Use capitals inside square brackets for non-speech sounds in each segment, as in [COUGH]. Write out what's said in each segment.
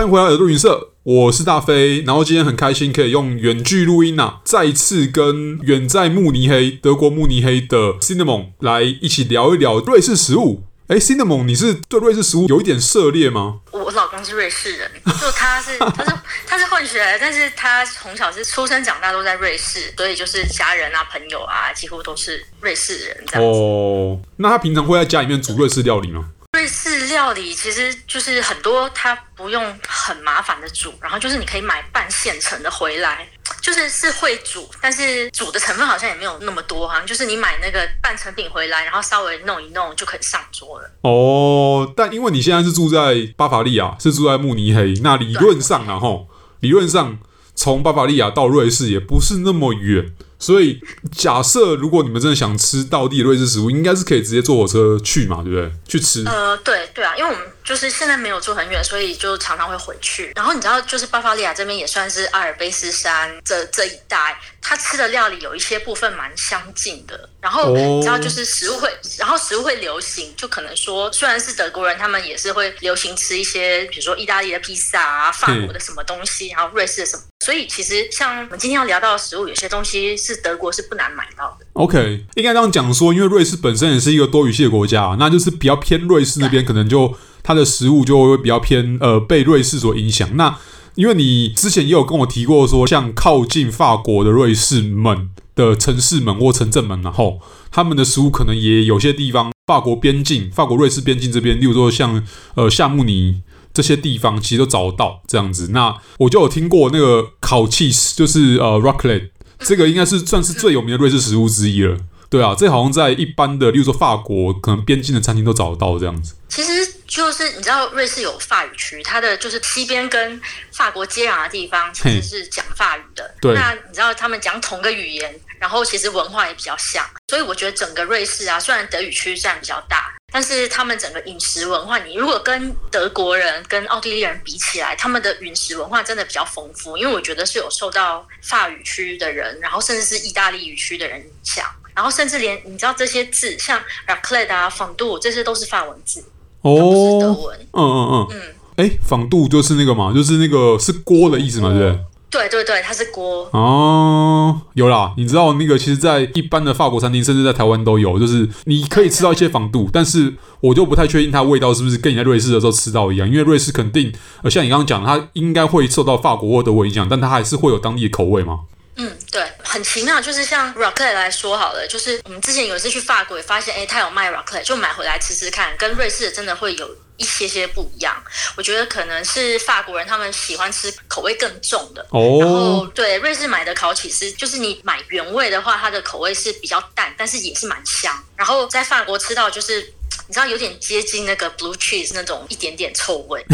欢迎回来耳朵云社，我是大飞。然后今天很开心可以用远距录音啊，再一次跟远在慕尼黑，德国慕尼黑的 Cinnamon 来一起聊一聊瑞士食物。哎，Cinnamon，你是对瑞士食物有一点涉猎吗？我老公是瑞士人，就他是他是他是混血，但是他从小是出生长大都在瑞士，所以就是家人啊、朋友啊，几乎都是瑞士人这样子。哦，那他平常会在家里面煮瑞士料理吗？瑞士料理其实就是很多，它不用很麻烦的煮，然后就是你可以买半现成的回来，就是是会煮，但是煮的成分好像也没有那么多，好像就是你买那个半成品回来，然后稍微弄一弄就可以上桌了。哦，但因为你现在是住在巴伐利亚，是住在慕尼黑，那理论上然后理论上从巴伐利亚到瑞士也不是那么远。所以，假设如果你们真的想吃道地的瑞士食物，应该是可以直接坐火车去嘛，对不对？去吃。呃，对对啊，因为我们就是现在没有住很远，所以就常常会回去。然后你知道，就是巴伐利亚这边也算是阿尔卑斯山这这一带，它吃的料理有一些部分蛮相近的。然后你知道，就是食物会，然后食物会流行，就可能说，虽然是德国人，他们也是会流行吃一些，比如说意大利的披萨啊，法国的什么东西，然后瑞士的什么。所以其实像我们今天要聊到的食物，有些东西是德国是不难买到的。OK，应该这样讲说，因为瑞士本身也是一个多语系的国家，那就是比较偏瑞士那边，可能就它的食物就会比较偏呃被瑞士所影响。那因为你之前也有跟我提过说，像靠近法国的瑞士们的城市们或城镇们，然后他们的食物可能也有些地方法国边境、法国瑞士边境这边，例如说像呃夏慕尼。这些地方其实都找得到这样子，那我就有听过那个烤 cheese，就是呃 raclette，这个应该是算是最有名的瑞士食物之一了。对啊，这好像在一般的，例如说法国，可能边境的餐厅都找得到这样子。其实就是你知道，瑞士有法语区，它的就是西边跟法国接壤的地方其实是讲法语的。对，那你知道他们讲同个语言，然后其实文化也比较像，所以我觉得整个瑞士啊，虽然德语区占比较大。但是他们整个饮食文化，你如果跟德国人、跟奥地利人比起来，他们的饮食文化真的比较丰富。因为我觉得是有受到法语区的人，然后甚至是意大利语区的人影响，然后甚至连你知道这些字，像 raclette 啊、fondue 这些都是法文字，哦，不是德文。嗯嗯嗯嗯。哎、嗯，fondue 就是那个嘛，就是那个是锅的意思嘛，对不对？对对对，它是锅哦，有啦。你知道那个，其实，在一般的法国餐厅，甚至在台湾都有，就是你可以吃到一些仿度，但是我就不太确定它味道是不是跟你在瑞士的时候吃到一样，因为瑞士肯定，呃，像你刚刚讲，它应该会受到法国或德国影响，但它还是会有当地的口味嘛？嗯，对，很奇妙，就是像 Roclette 来说好了，就是我们之前有一次去法国也发现，哎，他有卖 Roclette，就买回来吃吃看，跟瑞士的真的会有。一些些不一样，我觉得可能是法国人他们喜欢吃口味更重的。哦，然后对瑞士买的烤起司，就是你买原味的话，它的口味是比较淡，但是也是蛮香。然后在法国吃到就是。[TSK] 你知道有点接近那个 blue cheese 那种一点点臭味，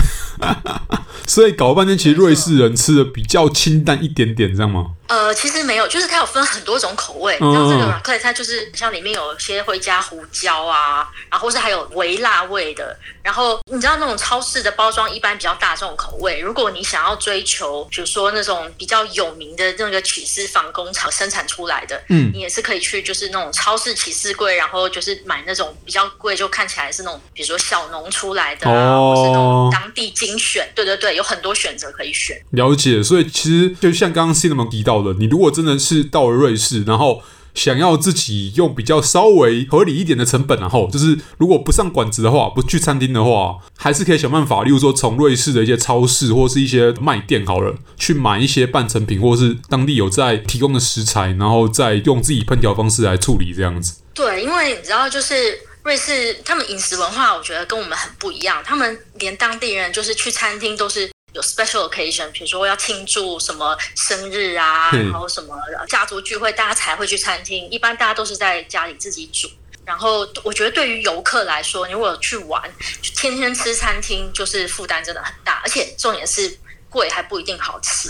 [LAUGHS] 所以搞了半天，其实瑞士人吃的比较清淡一点点，这样吗？呃，其实没有，就是它有分很多种口味。嗯、像这个 raclette 它就是像里面有些会加胡椒啊，然后是还有微辣味的。然后你知道那种超市的包装一般比较大这种口味，如果你想要追求，比如说那种比较有名的那个起司坊工厂生产出来的，嗯，你也是可以去就是那种超市起司柜，然后就是买那种比较贵，就看起来是那种比如说小农出来的啊，哦、或是那种当地精选。对对对，有很多选择可以选。了解，所以其实就像刚刚 Cinnamon 提到的，你如果真的是到了瑞士，然后。想要自己用比较稍微合理一点的成本，然后就是如果不上馆子的话，不去餐厅的话，还是可以想办法，例如说从瑞士的一些超市或是一些卖店好了，去买一些半成品，或是当地有在提供的食材，然后再用自己烹调方式来处理这样子。对，因为你知道，就是瑞士他们饮食文化，我觉得跟我们很不一样，他们连当地人就是去餐厅都是。有 special occasion，比如说要庆祝什么生日啊，然后什么家族聚会，大家才会去餐厅。一般大家都是在家里自己煮。然后我觉得对于游客来说，你如果去玩，天天吃餐厅，就是负担真的很大，而且重点是贵还不一定好吃。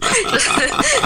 [LAUGHS] 就是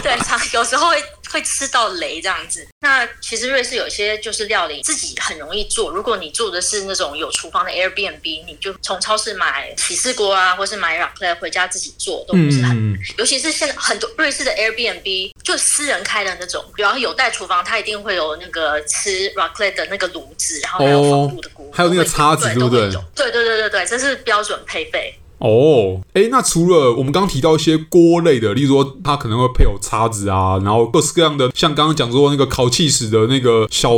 对，常有时候会会吃到雷这样子。那其实瑞士有些就是料理自己很容易做。如果你做的是那种有厨房的 Airbnb，你就从超市买起司锅啊，或是买 raclette 回家自己做，都不是很。嗯、尤其是现在很多瑞士的 Airbnb 就私人开的那种，比方有带厨房，它一定会有那个吃 raclette 的那个炉子，然后还有放入的锅、哦，还有那个叉子，对不对？对对对对对，这是标准配备。哦，哎，那除了我们刚刚提到一些锅类的，例如说它可能会配有叉子啊，然后各式各样的，像刚刚讲说那个烤起司的那个小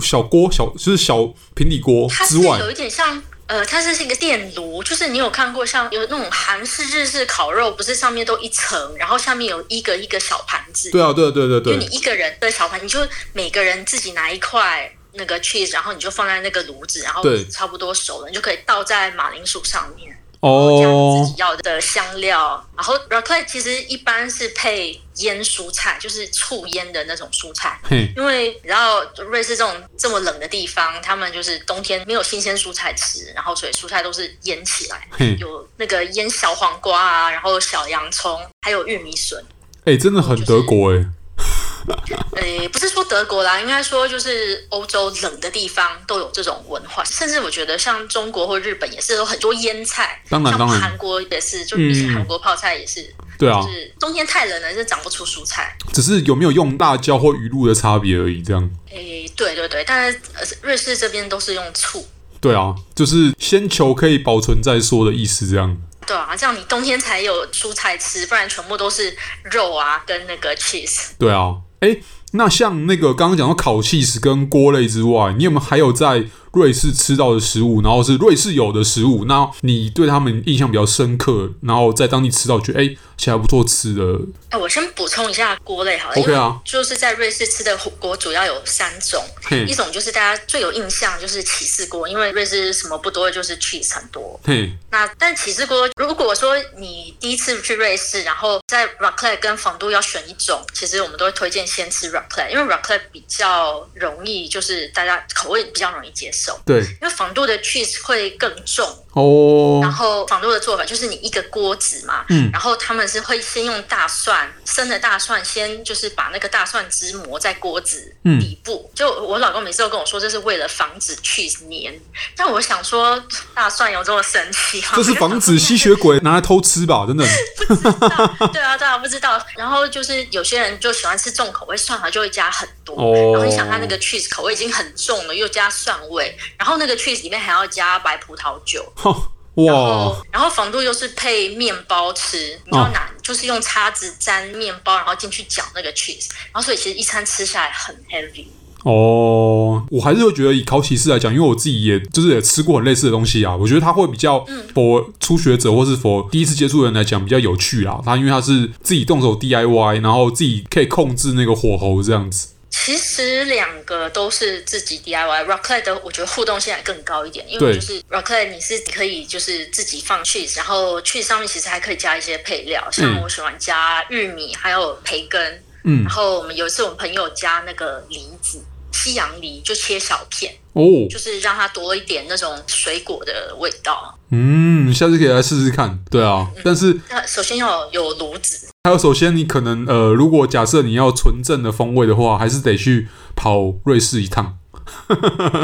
小锅，小就是小平底锅之外，它是有一点像。呃，它是一个电炉，就是你有看过像有那种韩式、日式烤肉，不是上面都一层，然后下面有一个一个小盘子。对啊，对对对对。因为你一个人的小盘，你就每个人自己拿一块那个 cheese，然后你就放在那个炉子，然后差不多熟了，你就可以倒在马铃薯上面。哦，加自己要的香料，然后 raclette 其实一般是配腌蔬菜，就是醋腌的那种蔬菜。嘿因为然后瑞士这种这么冷的地方，他们就是冬天没有新鲜蔬菜吃，然后所以蔬菜都是腌起来，嘿有那个腌小黄瓜啊，然后小洋葱，还有玉米笋。哎、欸，真的很德国哎、欸。[LAUGHS] 诶，不是说德国啦，应该说就是欧洲冷的地方都有这种文化，甚至我觉得像中国或日本也是有很多腌菜，当然当然，韩国也是，就比起韩国泡菜也是，嗯、对啊，就是冬天太冷了，是长不出蔬菜，只是有没有用辣椒或鱼露的差别而已，这样。诶，对对对，但是瑞士这边都是用醋，对啊，就是先求可以保存再说的意思，这样。对啊，这样你冬天才有蔬菜吃，不然全部都是肉啊跟那个 cheese。对啊。哎，那像那个刚刚讲到烤起司跟锅类之外，你有没有还有在瑞士吃到的食物，然后是瑞士有的食物，那你对他们印象比较深刻，然后在当地吃到觉得哎，其实还不错吃的。哎，我先补充一下锅类好了，OK 啊，就是在瑞士吃的火锅主要有三种，嘿一种就是大家最有印象就是起司锅，因为瑞士什么不多，就是 cheese 很多。嘿，那但起司锅，如果说你第一次去瑞士，然后在 raclette 跟 fondue 要选一种，其实我们都会推荐先吃 raclette，因为 raclette 比较容易，就是大家口味比较容易接受。对，因为 fondue 的 cheese 会更重哦。然后 fondue 的做法就是你一个锅子嘛，嗯，然后他们是会先用大蒜生的大蒜，先就是把那个大蒜汁磨在锅子底部。嗯、就我老公每次都跟我说，这是为了防止 cheese 黏。但我想说，大蒜有这么神奇吗？这是防止吸血鬼拿来偷吃吧？真的？不知道。对啊，对啊，不知道。然后就是有些人就喜欢吃重口味，蒜头就会加很多。哦。然后你想，他那个 cheese 口味已经很重了，又加蒜味。然后那个 cheese 里面还要加白葡萄酒，[LAUGHS] 哇！然后 fondue 又是配面包吃，你知道就是用叉子沾面包，然后进去搅那个 cheese，然后所以其实一餐吃下来很 heavy。哦，我还是会觉得以烤起司来讲，因为我自己也就是也吃过很类似的东西啊，我觉得它会比较 for 初学者或是 for 第一次接触的人来讲比较有趣啦。它因为它是自己动手 DIY，然后自己可以控制那个火候这样子。其实两个都是自己 DIY，raclette 的我觉得互动性还更高一点，因为就是 raclette 你是可以就是自己放 cheese，然后 cheese 上面其实还可以加一些配料，像我喜欢加玉米还有培根，嗯，然后我们有一次我们朋友加那个梨子，西洋梨就切小片哦，就是让它多一点那种水果的味道。嗯，下次可以来试试看。对啊，嗯、但是那首先要有炉子。还有，首先你可能呃，如果假设你要纯正的风味的话，还是得去跑瑞士一趟。没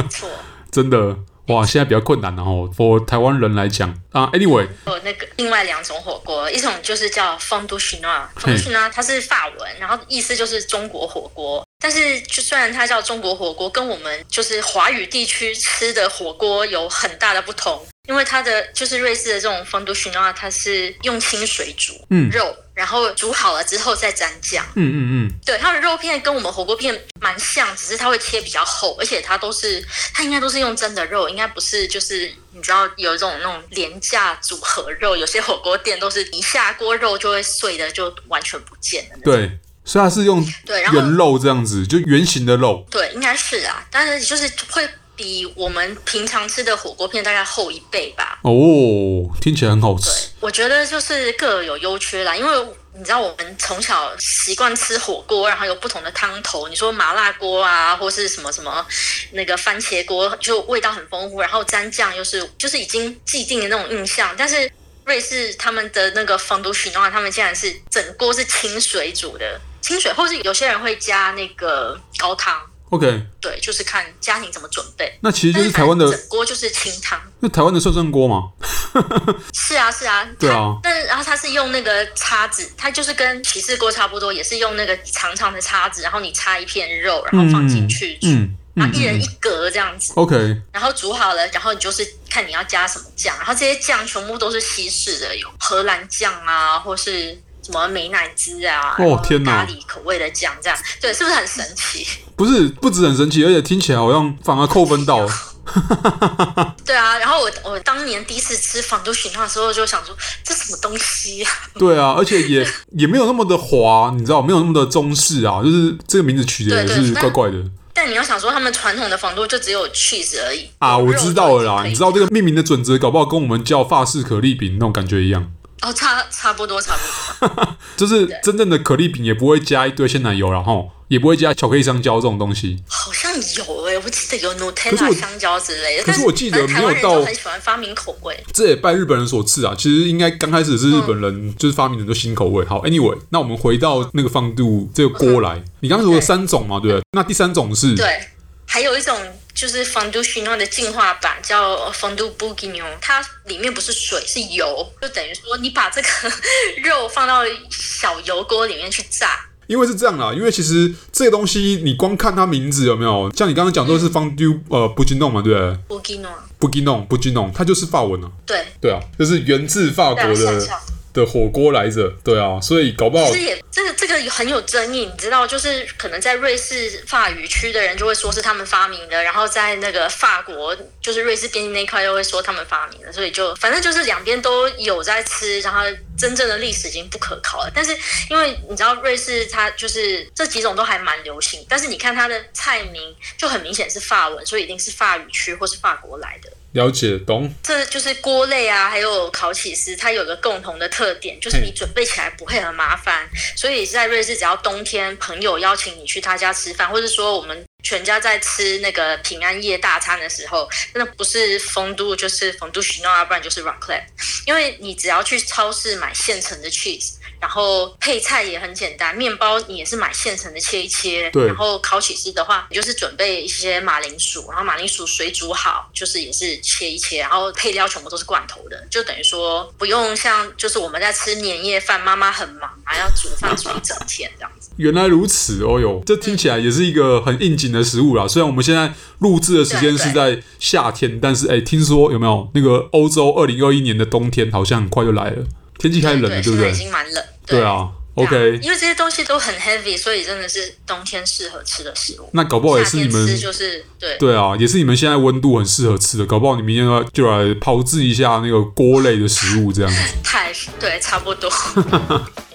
错，[LAUGHS] 真的哇，现在比较困难，然后 for 台湾人来讲啊，anyway，有那个另外两种火锅，一种就是叫 Fondue Chinois，Fondue Chinois 它是法文，然后意思就是中国火锅。但是，就虽然它叫中国火锅，跟我们就是华语地区吃的火锅有很大的不同，因为它的就是瑞士的这种 Fondue Chinois，它是用清水煮肉，嗯、然后煮好了之后再沾酱。嗯嗯嗯，对，它的肉片跟我们火锅片蛮像，只是它会切比较厚，而且它都是它应该都是用真的肉，应该不是就是你知道有一种那种廉价组合肉，有些火锅店都是一下锅肉就会碎的，就完全不见了。对。所以它是用对原肉这样子，就圆形的肉。对，应该是啊，但是就是会比我们平常吃的火锅片大概厚一倍吧。哦，听起来很好吃。对，我觉得就是各有优缺啦，因为你知道我们从小习惯吃火锅，然后有不同的汤头。你说麻辣锅啊，或是什么什么那个番茄锅，就味道很丰富，然后蘸酱又是就是已经既定的那种印象，但是瑞士他们的那个 Fondue Chinois，他们竟然是整锅是清水煮的。清水，或是有些人会加那个高汤。OK，对，就是看家庭怎么准备。那其实就是台湾的整锅就是清汤。那台湾的涮涮锅吗？[LAUGHS] 是啊，是啊。对啊。但是然后它是用那个叉子，它就是跟起士锅差不多，也是用那个长长的叉子，然后你插一片肉，然后放进去煮。嗯嗯嗯、然后一人一格这样子。OK。然后煮好了，然后你就是看你要加什么酱，然后这些酱全部都是西式的，有荷兰酱啊，或是什么美乃滋啊，哦天哪，咖喱口味的酱，这样对，是不是很神奇？不是，不止很神奇，而且听起来好像反而扣分到了。[LAUGHS] 对啊，然后我我当年第一次吃仿都寻的时候，就想说这什么东西呀？对啊，而且也也没有那么的滑，你知道，没有那么的中式啊，就是这个名字取的也是怪怪的。但你要想说，他们传统的仿都就只有 cheese 而已啊，我知道了啦，你知道这个命名的准则，搞不好跟我们叫法式可丽饼那种感觉一样。哦，差差不多，差不多，[LAUGHS] 就是真正的可丽饼也不会加一堆鲜奶油，然后也不会加巧克力香蕉这种东西。好像有哎、欸，我记得有 Nutella 香蕉之类的。可是我记得没有到很喜欢发明口味。这也拜日本人所赐啊，其实应该刚开始是日本人就是发明的，就新口味。好，Anyway，那我们回到那个放度这个锅来，你刚刚说的三种嘛，对不对？那第三种是？对，还有一种。就是 fondu chinois 的进化版，叫 fondu bourguignon，它里面不是水，是油，就等于说你把这个 [LAUGHS] 肉放到小油锅里面去炸。因为是这样啦，因为其实这个东西你光看它名字有没有，像你刚刚讲都是 fondu 呃 bourguignon 嘛，对不对？bourguignon bourguignon 它就是法文啊。对对啊，就是源自法国的。的火锅来着，对啊，所以搞不好其实也这个这个很有争议，你知道，就是可能在瑞士法语区的人就会说是他们发明的，然后在那个法国就是瑞士边境那块又会说他们发明的，所以就反正就是两边都有在吃，然后真正的历史已经不可考了。但是因为你知道瑞士它就是这几种都还蛮流行，但是你看它的菜名就很明显是法文，所以一定是法语区或是法国来的。了解，懂。这就是锅类啊，还有烤起司，它有个共同的特点，就是你准备起来不会很麻烦。所以在瑞士，只要冬天朋友邀请你去他家吃饭，或者说我们全家在吃那个平安夜大餐的时候，那不是风都就是风都西诺，要不然就是 raclette。因为你只要去超市买现成的 cheese。然后配菜也很简单，面包你也是买现成的切一切。对。然后烤起司的话，你就是准备一些马铃薯，然后马铃薯水煮好，就是也是切一切，然后配料全部都是罐头的，就等于说不用像就是我们在吃年夜饭，妈妈很忙，还要煮饭煮一整天这样子。原来如此哦哟，这听起来也是一个很应景的食物啦。虽然我们现在录制的时间是在夏天，但是哎，听说有没有那个欧洲二零二一年的冬天好像很快就来了，天气开始冷了，对不对？已经蛮冷。对，对啊，OK，因为这些东西都很 heavy，所以真的是冬天适合吃的食物。那搞不好也是你们就是对对啊，也是你们现在温度很适合吃的。搞不好你明天就来炮制一下那个锅类的食物，这样子。[LAUGHS] 太对，差不多。[LAUGHS]